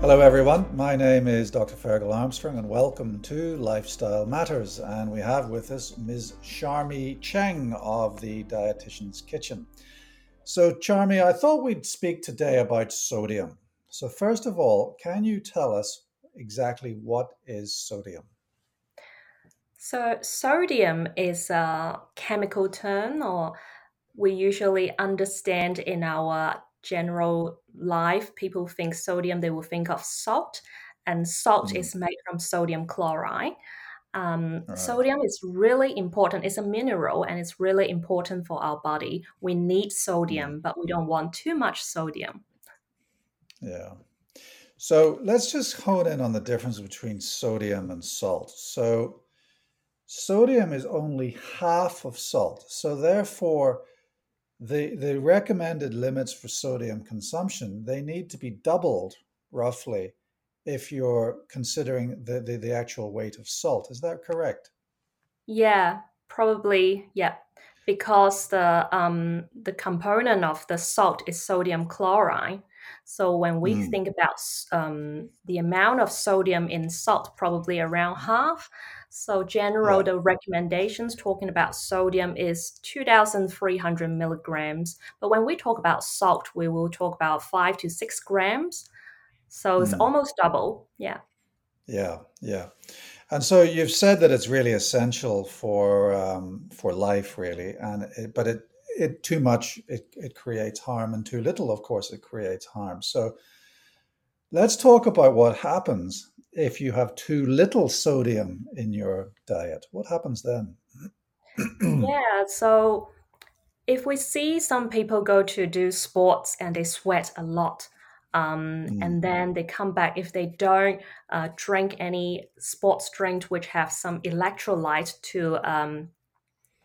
Hello, everyone. My name is Dr. Ferghal Armstrong, and welcome to Lifestyle Matters. And we have with us Ms. Charmmy Cheng of the Dietitian's Kitchen. So, Charmmy, I thought we'd speak today about sodium. So, first of all, can you tell us exactly what is sodium? So, sodium is a chemical term, or we usually understand in our general life, people think sodium, they will think of salt, and salt Mm, is made from sodium chloride. Um, right. sodium is really important. It's a mineral and it's really important for our body. We need Mm, sodium, but we don't want too much sodium. yeah. So, let's just hone in on the difference between sodium and salt. So, sodium is only half of salt. So, therefore, the the recommended limits for sodium consumption they need to be doubled roughly if you're considering the, the, the actual weight of salt. Is that correct? Yeah, probably, yeah. Because the um the component of the salt is sodium chloride. So when we Mm, think about um the amount of sodium in salt, probably around half. So general yeah. the recommendations talking about sodium is 2,300 milligrams. But when we talk about salt, we will talk about five to six grams. So it's Mm, almost double. Yeah. yeah. Yeah. And so you've said that it's really essential for um, for life, really, and it, but it it too much it, it creates harm, and too little, of course, it creates harm. So let's talk about what happens if you have too little sodium in your diet. What happens then? Yeah, so if we see some people go to do sports and they sweat a lot, um, Mm, and then they come back if they don't uh, drink any sports drink which have some electrolyte to um,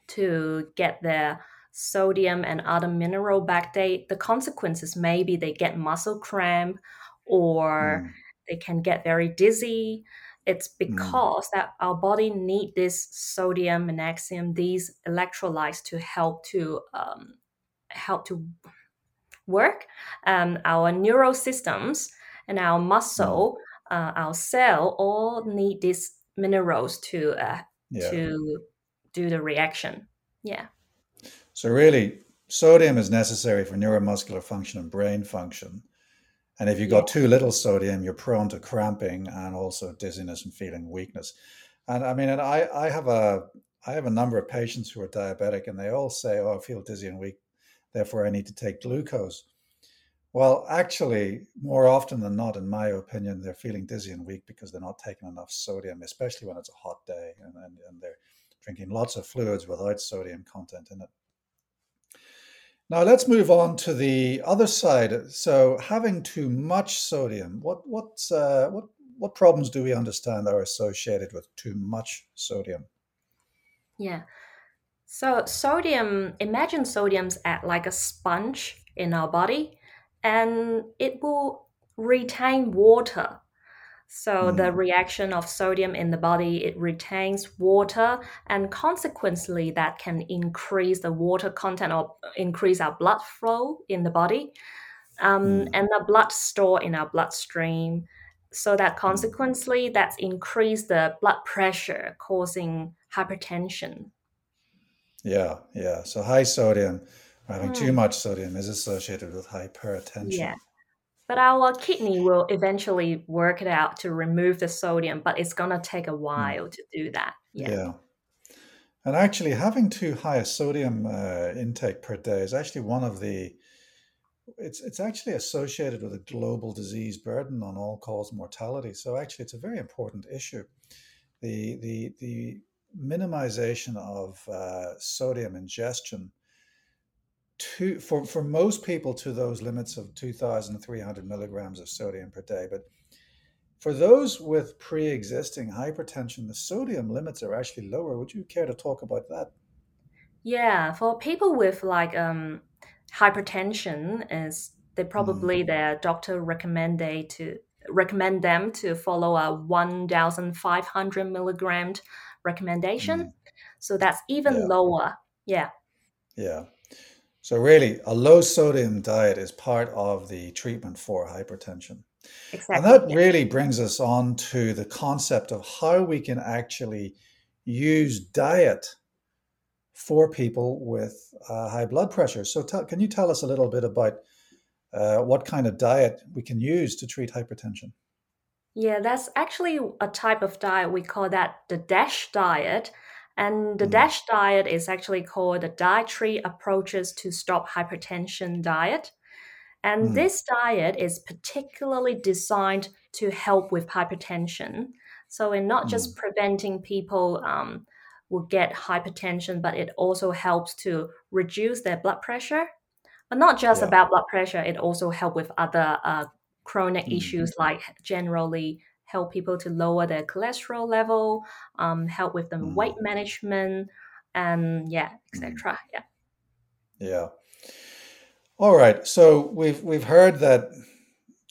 to get their sodium and other mineral back, they the consequences maybe they get muscle cramp or mm, they can get very dizzy. It's mm. because that our body need this sodium, magnesium, these electrolytes to help to um, help to work. Um, our neural systems and our Mm, muscle, uh, our cell all need these minerals to uh, yeah. to do the reaction. Yeah. So really, sodium is necessary for neuromuscular function and brain function. And if you've got too little sodium, you're prone to cramping and also dizziness and feeling weakness. And I mean, and I, I have a I have a number of patients who are diabetic, and they all say, "Oh, I feel dizzy and weak, therefore I need to take glucose." Well, actually, more often than not, in my opinion, they're feeling dizzy and weak because they're not taking enough sodium, especially when it's a hot day and, and, and they're drinking lots of fluids without sodium content in it. Now let's move on to the other side. So having too much sodium, what what's uh, what what problems do we understand are associated with too much sodium? Yeah. So sodium, imagine sodium's at like a sponge in our body and it will retain water. So the Mm, reaction of sodium in the body, it retains water and consequently that can increase the water content or increase our blood flow in the body. Um, mm, and the blood store in our bloodstream. So that mm. consequently that's increased the blood pressure causing hypertension. Yeah, yeah. So high sodium, having too Mm, much sodium is associated with hypertension. yeah. But our kidney will eventually work it out to remove the sodium, but it's gonna take a Mm, while to do that. Yeah. yeah. And actually, having too high a sodium uh, intake per day is actually one of the it's it's actually associated with a global disease burden on all-cause mortality. So actually, it's a very important issue. The the the minimization of uh, sodium ingestion to for for most people to those limits of 2,300 milligrams of sodium per day. But for those with pre-existing hypertension, the sodium limits are actually lower. Would you care to talk about that? Yeah, for people with like um hypertension is they Mm, probably their doctor recommend they to recommend them to follow a 1500 milligram recommendation. mm, So that's even yeah, lower. Yeah. yeah. So really, a low sodium diet is part of the treatment for hypertension. Exactly. And that really brings us on to the concept of how we can actually use diet for people with uh, high blood pressure. So, tell, can you tell us a little bit about uh, what kind of diet we can use to treat hypertension? Yeah, that's actually a type of diet. We call that the DASH diet. And the Mm, DASH diet is actually called the Dietary Approaches to Stop Hypertension diet. And mm, this diet is particularly designed to help with hypertension. So, in not just mm. preventing people um, will get hypertension, but it also helps to reduce their blood pressure. But not just Yeah. about blood pressure, it also help with other uh, chronic Mm, issues like generally help people to lower their cholesterol level, um, help with the weight mm, management, and yeah, mm. etc. Yeah. Yeah. All right. So we've we've heard that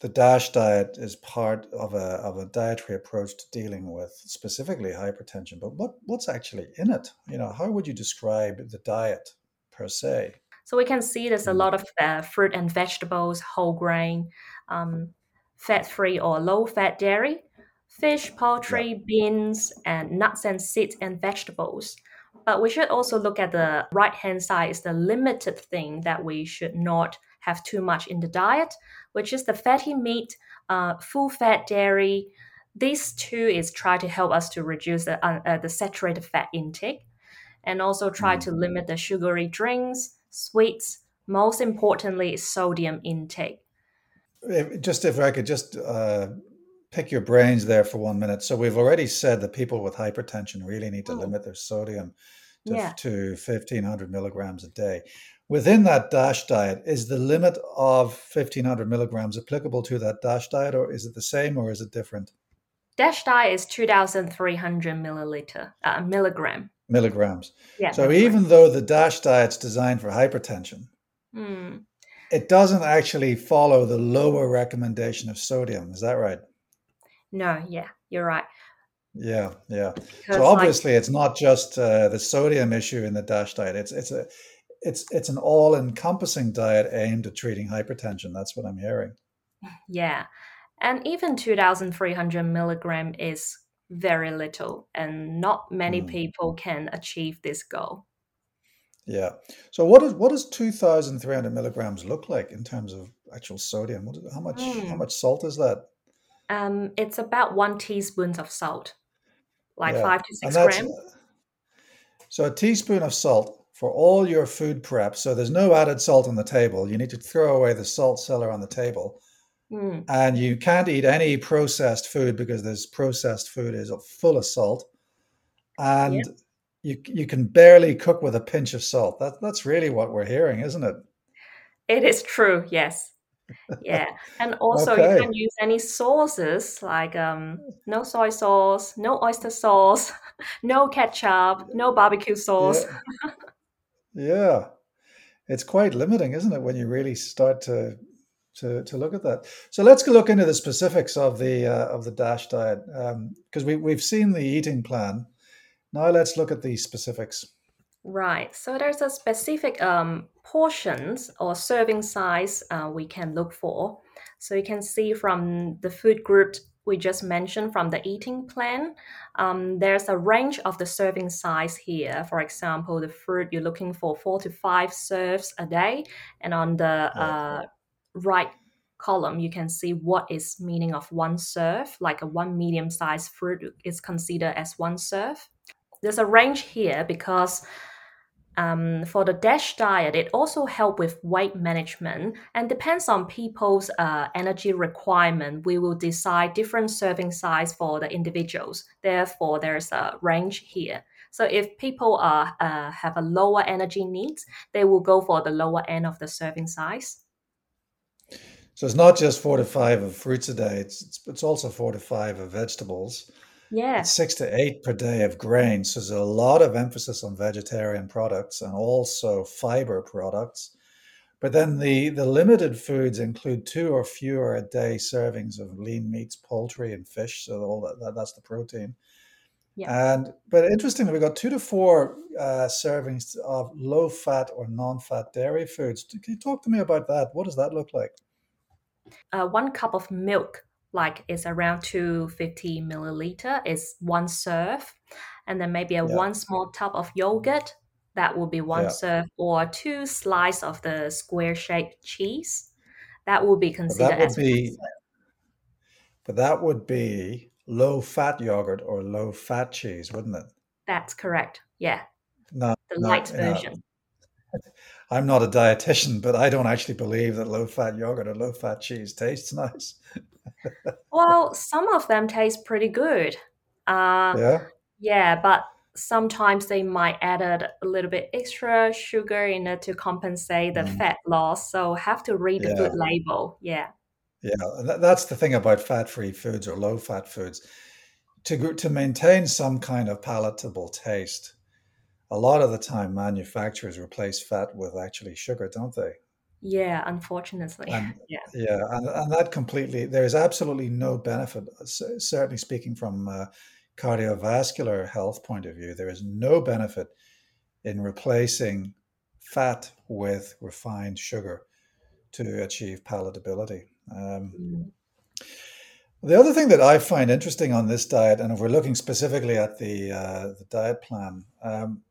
the DASH diet is part of a of a dietary approach to dealing with specifically hypertension. But what what's actually in it? You know, how would you describe the diet per se? So we can see there's a Mm, lot of uh, fruit and vegetables, whole grain, um, fat-free or low-fat dairy, fish, Yeah. poultry, beans, and nuts and seeds and vegetables. But we should also look at the right-hand side is the limited thing that we should not have too much in the diet, which is the fatty meat, uh, full-fat dairy. These two is try to help us to reduce the, uh, uh, the saturated fat intake and also try Mm. to limit the sugary drinks, sweets. Most importantly, sodium intake. If, just if I could just uh, pick your brains there for one minute. So we've already said that people with hypertension really need to Mm, limit their sodium to, yeah. to 1500 milligrams a day. Within that DASH diet, is the limit of 1500 milligrams applicable to that DASH diet, or is it the same, or is it different? Dash diet is 2,300 milliliter, uh, milligram. Milligrams. Yeah, So milligram. even though the DASH diet's designed for hypertension, Mm. it doesn't actually follow the lower recommendation of sodium. Is that right? No, yeah, you're right. Yeah, yeah. So Because like, obviously, it's not just uh, the sodium issue in the DASH diet. It's it's a it's it's an all-encompassing diet aimed at treating hypertension. That's what I'm hearing. yeah, and even 2,300 milligram is very little, and not many Mm, people can achieve this goal. yeah. So what does what does 2,300 milligrams look like in terms of actual sodium? What, is- how much how Mm. much salt is that? Um, it's about one teaspoon of salt, like Yeah, five to six grams. so a teaspoon of salt for all your food prep. So there's no added salt on the table. You need to throw away the salt cellar on the table. Mm. and you can't eat any processed food because this processed food is full of salt and you you can barely cook with a pinch of salt that that's really what we're hearing isn't it It is true, yes. Yeah. And also you can use any sauces like um no soy sauce, no oyster sauce, no ketchup, no barbecue sauce. yeah. Yeah. It's quite limiting isn't it when you really start to to, to look at that. So let's go look into the specifics of the uh, of the dash diet because we, we've seen the eating plan. Now let's look at the specifics Right. So there's a specific um portions or serving size uh, we can look for. So you can see from the food group we just mentioned from the eating plan, um, there's a range of the serving size here. For example, the fruit you're looking for four to five serves a day, and on the uh, right column you can see what is meaning of one serve like a one medium sized fruit is considered as one serve there's a range here because um, for the dash diet it also help with weight management and depends on people's uh, energy requirement we will decide different serving size for the individuals therefore there's a range here so if people are uh, have a lower energy needs they will go for the lower end of the serving size So it's not just four to five of fruits a day. It's it's, it's also four to five of vegetables. Yeah six to eight per day of grains. So there's a lot of emphasis on vegetarian products and also fiber products. But then the the limited foods include two or fewer a day servings of lean meats, poultry, and fish. So all that, that that's the protein. yeah And but interestingly, we got two to four uh, servings of low fat or non fat dairy foods. Can you talk to me about that? What does that look like? uh, one cup of milk like it's around 250 milliliter is one serve and then maybe a Yeah. one small tub of yogurt that will be one Yeah. serve or two slices of the square shaped cheese that will be But considered that would be, but that would be low fat yogurt or low fat cheese, wouldn't it? that's correct yeah No, the no, light no. version I'm not a dietitian, but I don't actually believe that low fat yogurt or low fat cheese tastes nice. Well some of them taste pretty good uh Yeah. yeah but sometimes they might add a little bit extra sugar in it to compensate the Mm. fat loss so have to read the Yeah. good label yeah Yeah. That's the thing about fat free foods or low fat foods. To, to maintain some kind of palatable taste, a lot of the time manufacturers replace fat with actually sugar, don't they? Yeah unfortunately And yeah yeah, and, and that completely, there is absolutely no benefit, certainly speaking from a cardiovascular health point of view, there is no benefit in replacing fat with refined sugar to achieve palatability. Um, Mm. the other thing that I find interesting on this diet, and if we're looking specifically at the uh, the diet plan, um,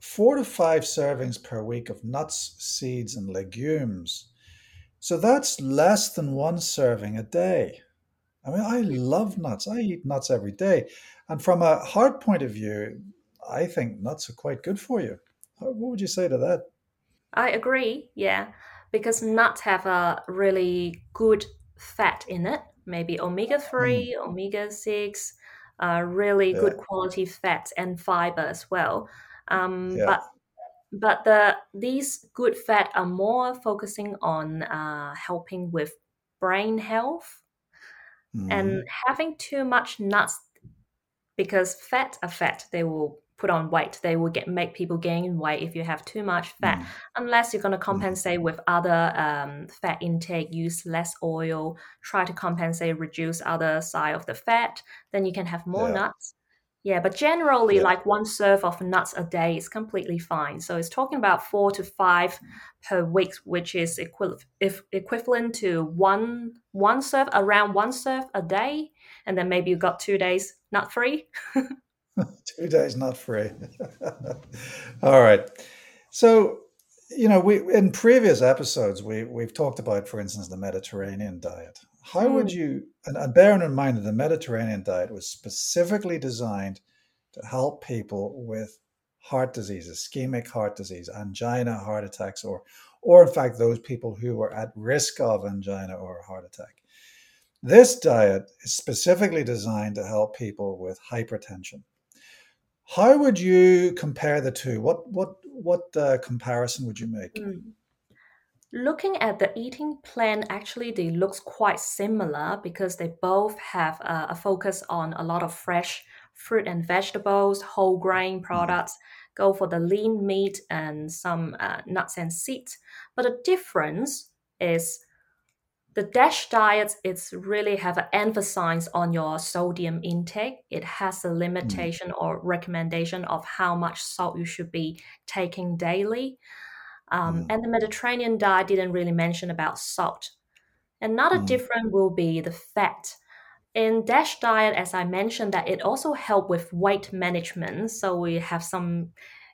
four to five servings per week of nuts, seeds, and legumes. So that's less than one serving a day. I mean, I love nuts. I eat nuts every day, and from a heart point of view, I think nuts are quite good for you. What would you say to that? I agree, yeah, because nuts have a really good fat in it, maybe omega Mm, 3, omega 6, uh, really yeah, good quality fats and fiber as well. Um, yeah, but but the these good fat are more focusing on uh, helping with brain health and hmm having too much nuts because fat are fat. They will put on weight. They will get make people gain weight if you have too much fat mm, unless you're going to mm, compensate with other um, fat intake use less oil try to compensate reduce other side of the fat then you can have more yeah, nuts yeah but generally yeah, like one serve of nuts a day is completely fine so it's talking about four to five per week which is equi- if equivalent to one one serve around one serve a day and then maybe you got two days nut free Two days not free. All right. So, you know, we in previous episodes we we've talked about, for instance, the Mediterranean diet. How would Mm, you, and, and bearing in mind that the Mediterranean diet was specifically designed to help people with heart disease, ischemic heart disease, angina, heart attacks, or or in fact those people who were at risk of angina or a heart attack. This diet is specifically designed to help people with hypertension. How would you compare the two? What what what uh, comparison would you make? Looking at the eating plan, actually, they looks quite similar because they both have a, a focus on a lot of fresh fruit and vegetables, whole grain Mm, products, go for the lean meat and some uh, nuts and seeds. But the difference is the DASH diet, it's really have an emphasis on your sodium intake. It has a mm, limitation or recommendation of how much salt you should be taking daily. Um, mm, and the Mediterranean diet didn't really mention about salt. Another mm, difference will be the fat. In DASH diet, as I mentioned, that it also help with weight management. So we have some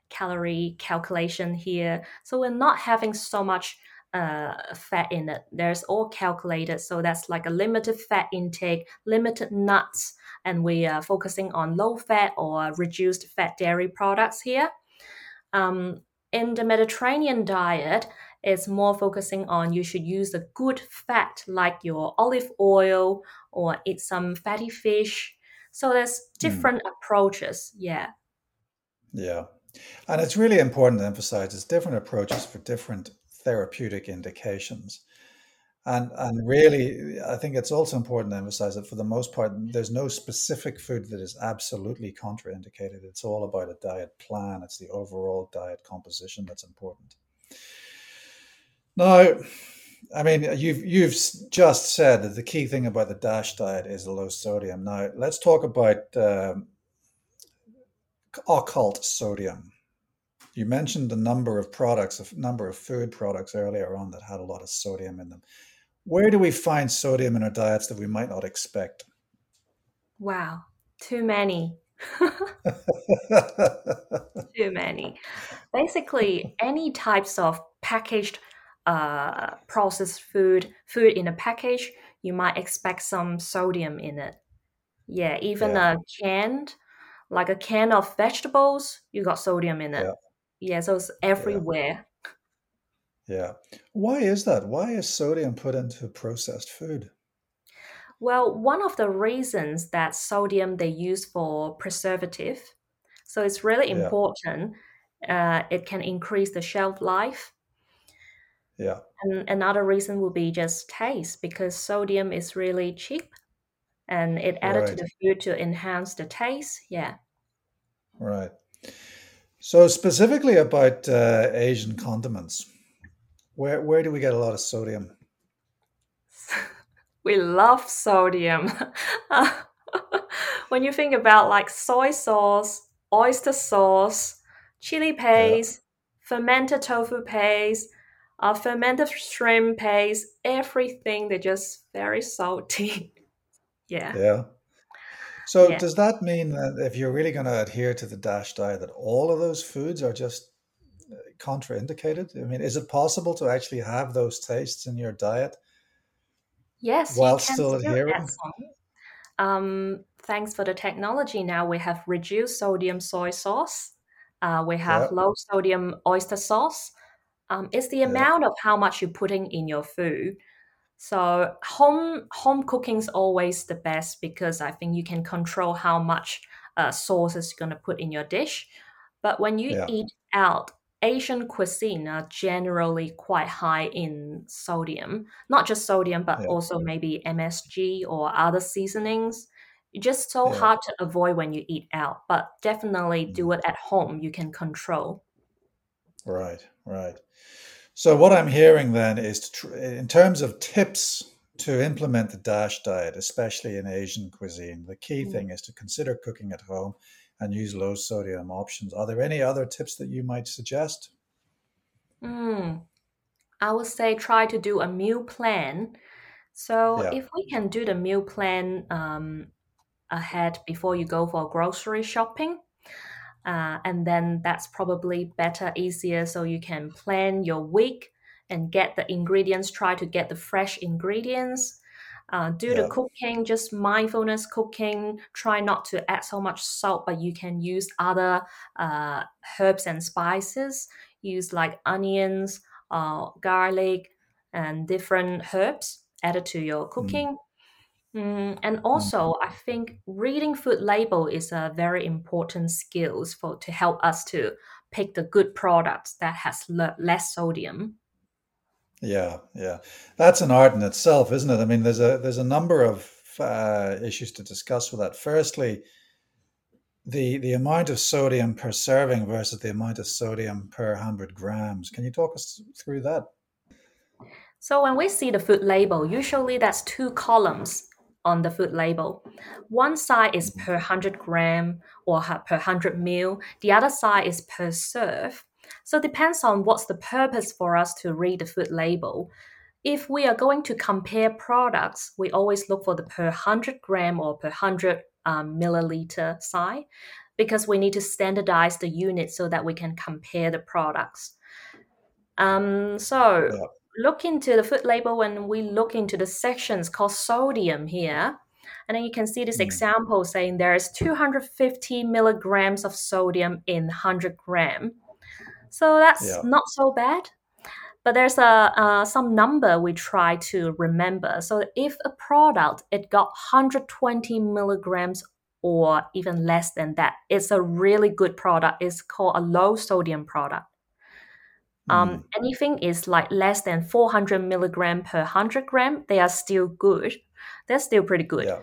calorie calculation here. So we're not having so much uh, fat in it. There's all calculated. So that's like a limited fat intake, limited nuts, and we are focusing on low fat or reduced fat dairy products here. Um, in the Mediterranean diet, it's more focusing on you should use a good fat like your olive oil or eat some fatty fish. So there's mm. different approaches. Yeah. Yeah. And it's really important to emphasize there's different approaches for different therapeutic indications. And and really, I think it's also important to emphasize that for the most part, there's no specific food that is absolutely contraindicated. It's all about a diet plan. It's the overall diet composition that's important. Now, I mean, you've you've just said that the key thing about the DASH diet is the low sodium. Now, let's talk about um, occult sodium. You mentioned a number of products, a number of food products earlier on that had a lot of sodium in them. Where do we find sodium in our diets that we might not expect? Wow, too many. too many. Basically, any types of packaged uh, processed food, food in a package, you might expect some sodium in it. Yeah, even yeah. a canned, like a can of vegetables, you got sodium in it. Yeah. Yeah, so it's everywhere. Yeah. Why is that? Why is sodium put into processed food? Well, one of the reasons that sodium they use for preservative, so it's really Yeah. important. Uh, it can increase the shelf life. Yeah. And another reason would be just taste because sodium is really cheap and it added to Right. the food to enhance the taste. Yeah. Right. So specifically about uh, Asian condiments, where where do we get a lot of sodium? We love sodium. when you think about like soy sauce, oyster sauce, chili paste, fermented tofu paste, uh, fermented shrimp paste, everything they're just very salty. yeah. Yeah. So Yeah. does that mean that if you're really going to adhere to the DASH diet, that all of those foods are just contraindicated? I mean, is it possible to actually have those tastes in your diet Yes, you while can still adhering? Um, thanks for the technology. Now we have reduced sodium soy sauce. Uh, we have low sodium oyster sauce. Um, it's the amount of how much you're putting in your food. So home home cooking is always the best because I think you can control how much uh, sauces you're gonna put in your dish. But when you Yeah. eat out, Asian cuisine are generally quite high in sodium. Not just sodium, but Yeah. also maybe MSG or other seasonings. It's just so Yeah. hard to avoid when you eat out. But definitely do Mm. it at home. You can control. Right. Right. So what I'm hearing then is to tr- in terms of tips to implement the DASH diet, especially in Asian cuisine, the key Mm. thing is to consider cooking at home and use low sodium options. Are there any other tips that you might suggest? Mm. I would say try to do a meal plan. So Yeah. if we can do the meal plan um, ahead before you go for grocery shopping, uh, and then that's probably better, easier, so you can plan your week and get the ingredients. Try to get the fresh ingredients. Uh, do the cooking, just mindfulness cooking. Try not to add so much salt, but you can use other uh, herbs and spices. Use like onions, uh, garlic, and different herbs added to your Mm. cooking. Mm, and Mm. also, I think reading food label is a very important skills for to help us to pick the good products that has le- less sodium. Yeah, yeah. That's an art in itself, isn't it? I mean, there's a there's a number of uh, issues to discuss with that. Firstly, the the amount of sodium per serving versus the amount of sodium per 100 grams. Can you talk us through that? So when we see the food label, usually that's two columns on the food label. One side is per 100 gram or per 100 mil. The other side is per serve. So it depends on what's the purpose for us to read the food label. If we are going to compare products, we always look for the per 100 gram or per 100 um, milliliter side because we need to standardize the unit so that we can compare the products. Um, so Yeah. look into the food label when we look into the sections called sodium here. And then you can see this Mm. example saying there is 250 milligrams of sodium in 100 gram. So that's Yeah. not so bad. But there's a uh, some number we try to remember. So if a product it got 120 milligrams or even less than that, it's a really good product. It's called a low sodium product. Um, Mm. anything is like less than 400 milligram per 100 gram, they are still good. They're still pretty good. Yeah.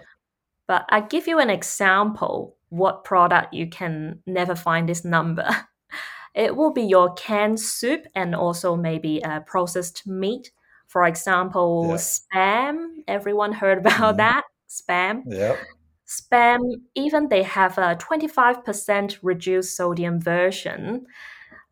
But I give you an example what product you can never find this number. It will be your canned soup and also maybe uh, processed meat. For example, Yeah. spam. Everyone heard about Mhm. that? Spam. Yeah. Spam, even they have a 25% reduced sodium version.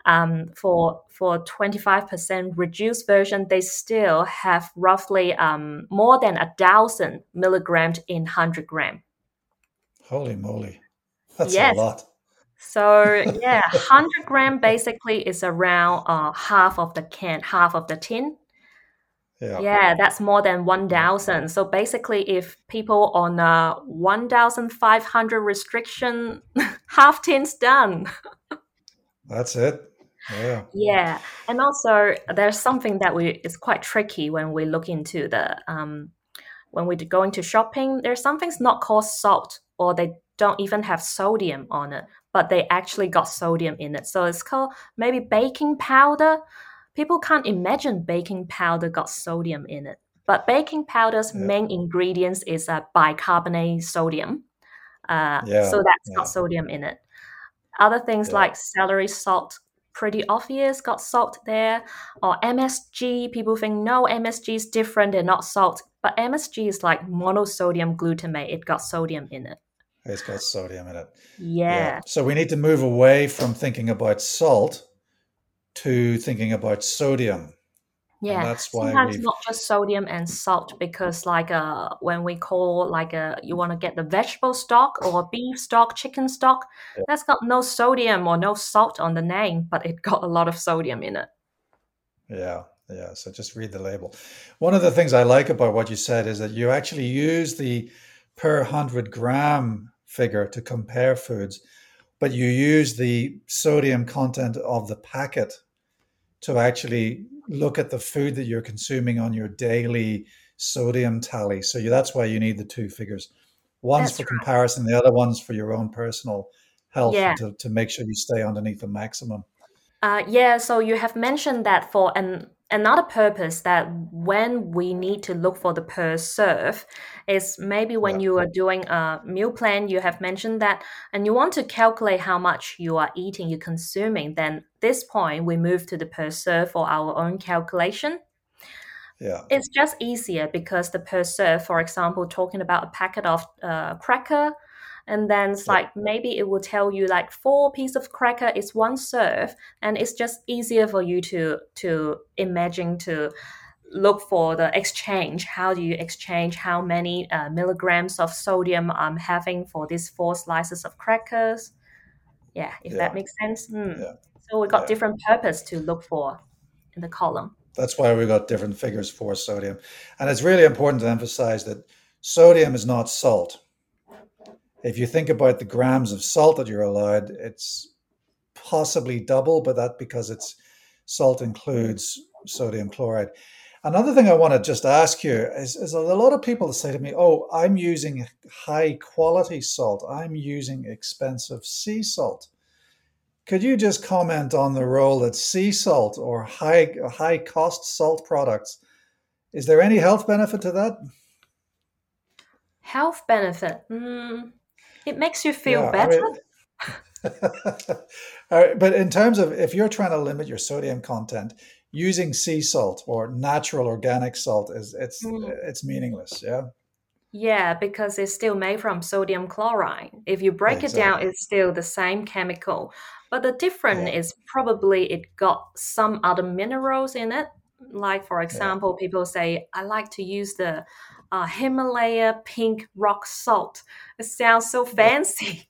um, for for 25% reduced version, they still have roughly um, more than a thousand milligrams in 100 gram. Holy moly. That's Yes. a lot. So yeah, 100 gram basically is around uh, half of the can, half of the tin. Yeah. Yeah, that's more than 1,000. So basically, if people on a 1,500 restriction, half tin's done. That's it. Yeah. Yeah, and also there's something that we is quite tricky when we look into the um when we're going to shopping. There's something's not called salt, or they don't even have sodium on it, but they actually got sodium in it. So it's called maybe baking powder. People can't imagine baking powder got sodium in it, but baking powder's Yeah. main ingredients is a bicarbonate sodium. Uh, Yeah. so that's Yeah. got sodium in it. Other things like celery salt, pretty obvious, got salt there. Or MSG, people think no, MSG is different, they're not salt. But MSG is like monosodium glutamate, it got sodium in it. It's got sodium in it. Yeah. So we need to move away from thinking about salt to thinking about sodium. Yeah, that's why sometimes we've- not just sodium and salt because like uh when we call like uh you want to get the vegetable stock or beef stock, chicken stock, Yeah. that's got no sodium or no salt on the name, but it got a lot of sodium in it. Yeah, yeah. So just read the label. One of the things I like about what you said is that you actually use the per 100 gram figure to compare foods, but you use the sodium content of the packet to actually look at the food that you're consuming on your daily sodium tally. So you, that's why you need the two figures. One's That's for right. comparison, the other one's for your own personal health Yeah. to, to make sure you stay underneath the maximum. Uh, yeah, so you have mentioned that for an another purpose that when we need to look for the per serve is maybe when Yeah. you are doing a meal plan, you have mentioned that, and you want to calculate how much you are eating, you're consuming. Then this point we move to the per serve for our own calculation. Yeah. It's just easier because the per serve, for example, talking about a packet of uh, cracker, and then it's Yeah. like maybe it will tell you like four piece of cracker is one serve, and it's just easier for you to to imagine to look for the exchange. How do you exchange how many uh, milligrams of sodium I'm having for these four slices of crackers? Yeah, if Yeah. that makes sense. Hmm. Yeah. So we got different purpose to look for in the column. That's why we got different figures for sodium. And it's really important to emphasize that sodium is not salt. If you think about the grams of salt that you're allowed, it's possibly double, but that because it's salt includes sodium chloride. Another thing I want to just ask you is, is a lot of people say to me, Oh, I'm using high quality salt, I'm using expensive sea salt. Could you just comment on the role that sea salt or high high cost salt products is there any health benefit to that? Health benefit. Mm, it makes you feel Yeah, I better. mean- All right, but in terms of if you're trying to limit your sodium content, using sea salt or natural organic salt is it's Mm. it's meaningless. Yeah, Yeah, because it's still made from sodium chloride. If you break it down, it's still the same chemical. But the difference Yeah. is probably it got some other minerals in it. Like, for example, people say, I like to use the uh, Himalaya pink rock salt. It sounds so fancy.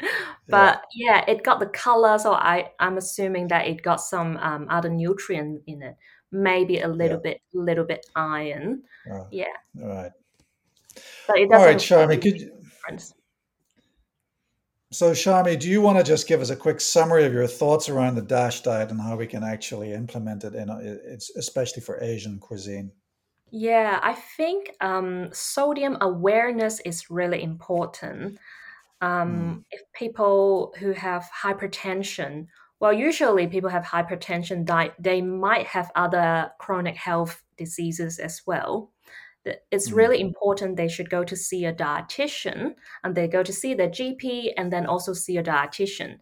but yeah, it got the color, so I, I'm assuming that it got some um, other nutrient in it. Maybe a little bit, little bit iron. Uh, Yeah, all right. but it doesn't right, Charmmy. make Could difference. So, Charmmy, do you want to just give us a quick summary of your thoughts around the DASH diet and how we can actually implement it in, it's especially for Asian cuisine? Yeah, I think um, sodium awareness is really important. Um, If people who have hypertension, well, usually people have hypertension, they might have other chronic health diseases as well. It's Mm. really important they should go to see a dietitian and they go to see their GP and then also see a dietitian.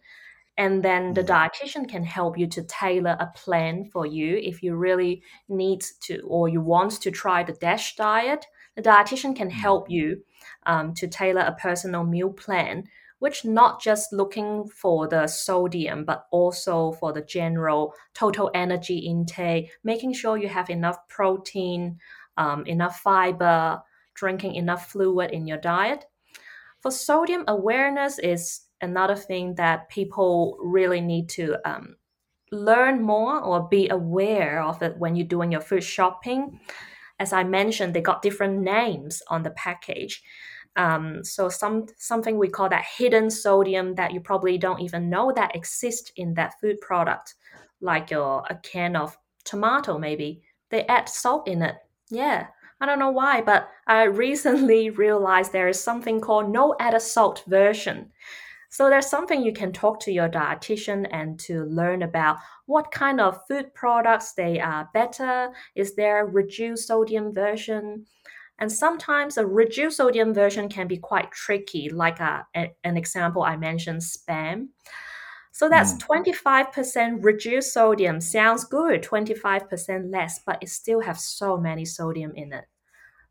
And then the Mhm. dietitian can help you to tailor a plan for you if you really need to or you want to try the DASH diet. The dietitian can Mm. help you um, to tailor a personal meal plan which not just looking for the sodium, but also for the general total energy intake, making sure you have enough protein, um, enough fiber, drinking enough fluid in your diet. For sodium awareness is another thing that people really need to um, learn more or be aware of it when you're doing your food shopping. As I mentioned, they got different names on the package. Um, so some something we call that hidden sodium that you probably don't even know that exists in that food product, like your a can of tomato maybe they add salt in it. Yeah, I don't know why, but I recently realized there is something called no added salt version. So there's something you can talk to your dietitian and to learn about what kind of food products they are better. Is there reduced sodium version? And sometimes a reduced sodium version can be quite tricky, like a, a an example I mentioned, spam. So that's mm. 25% reduced sodium. Sounds good, 25% less, but it still has so many sodium in it.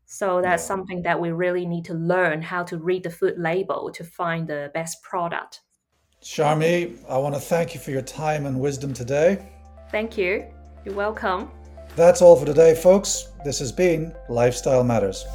So that's yeah. something that we really need to learn how to read the food label to find the best product. Charmmy, I want to thank you for your time and wisdom today. Thank you. You're welcome. That's all for today, folks. This has been Lifestyle Matters.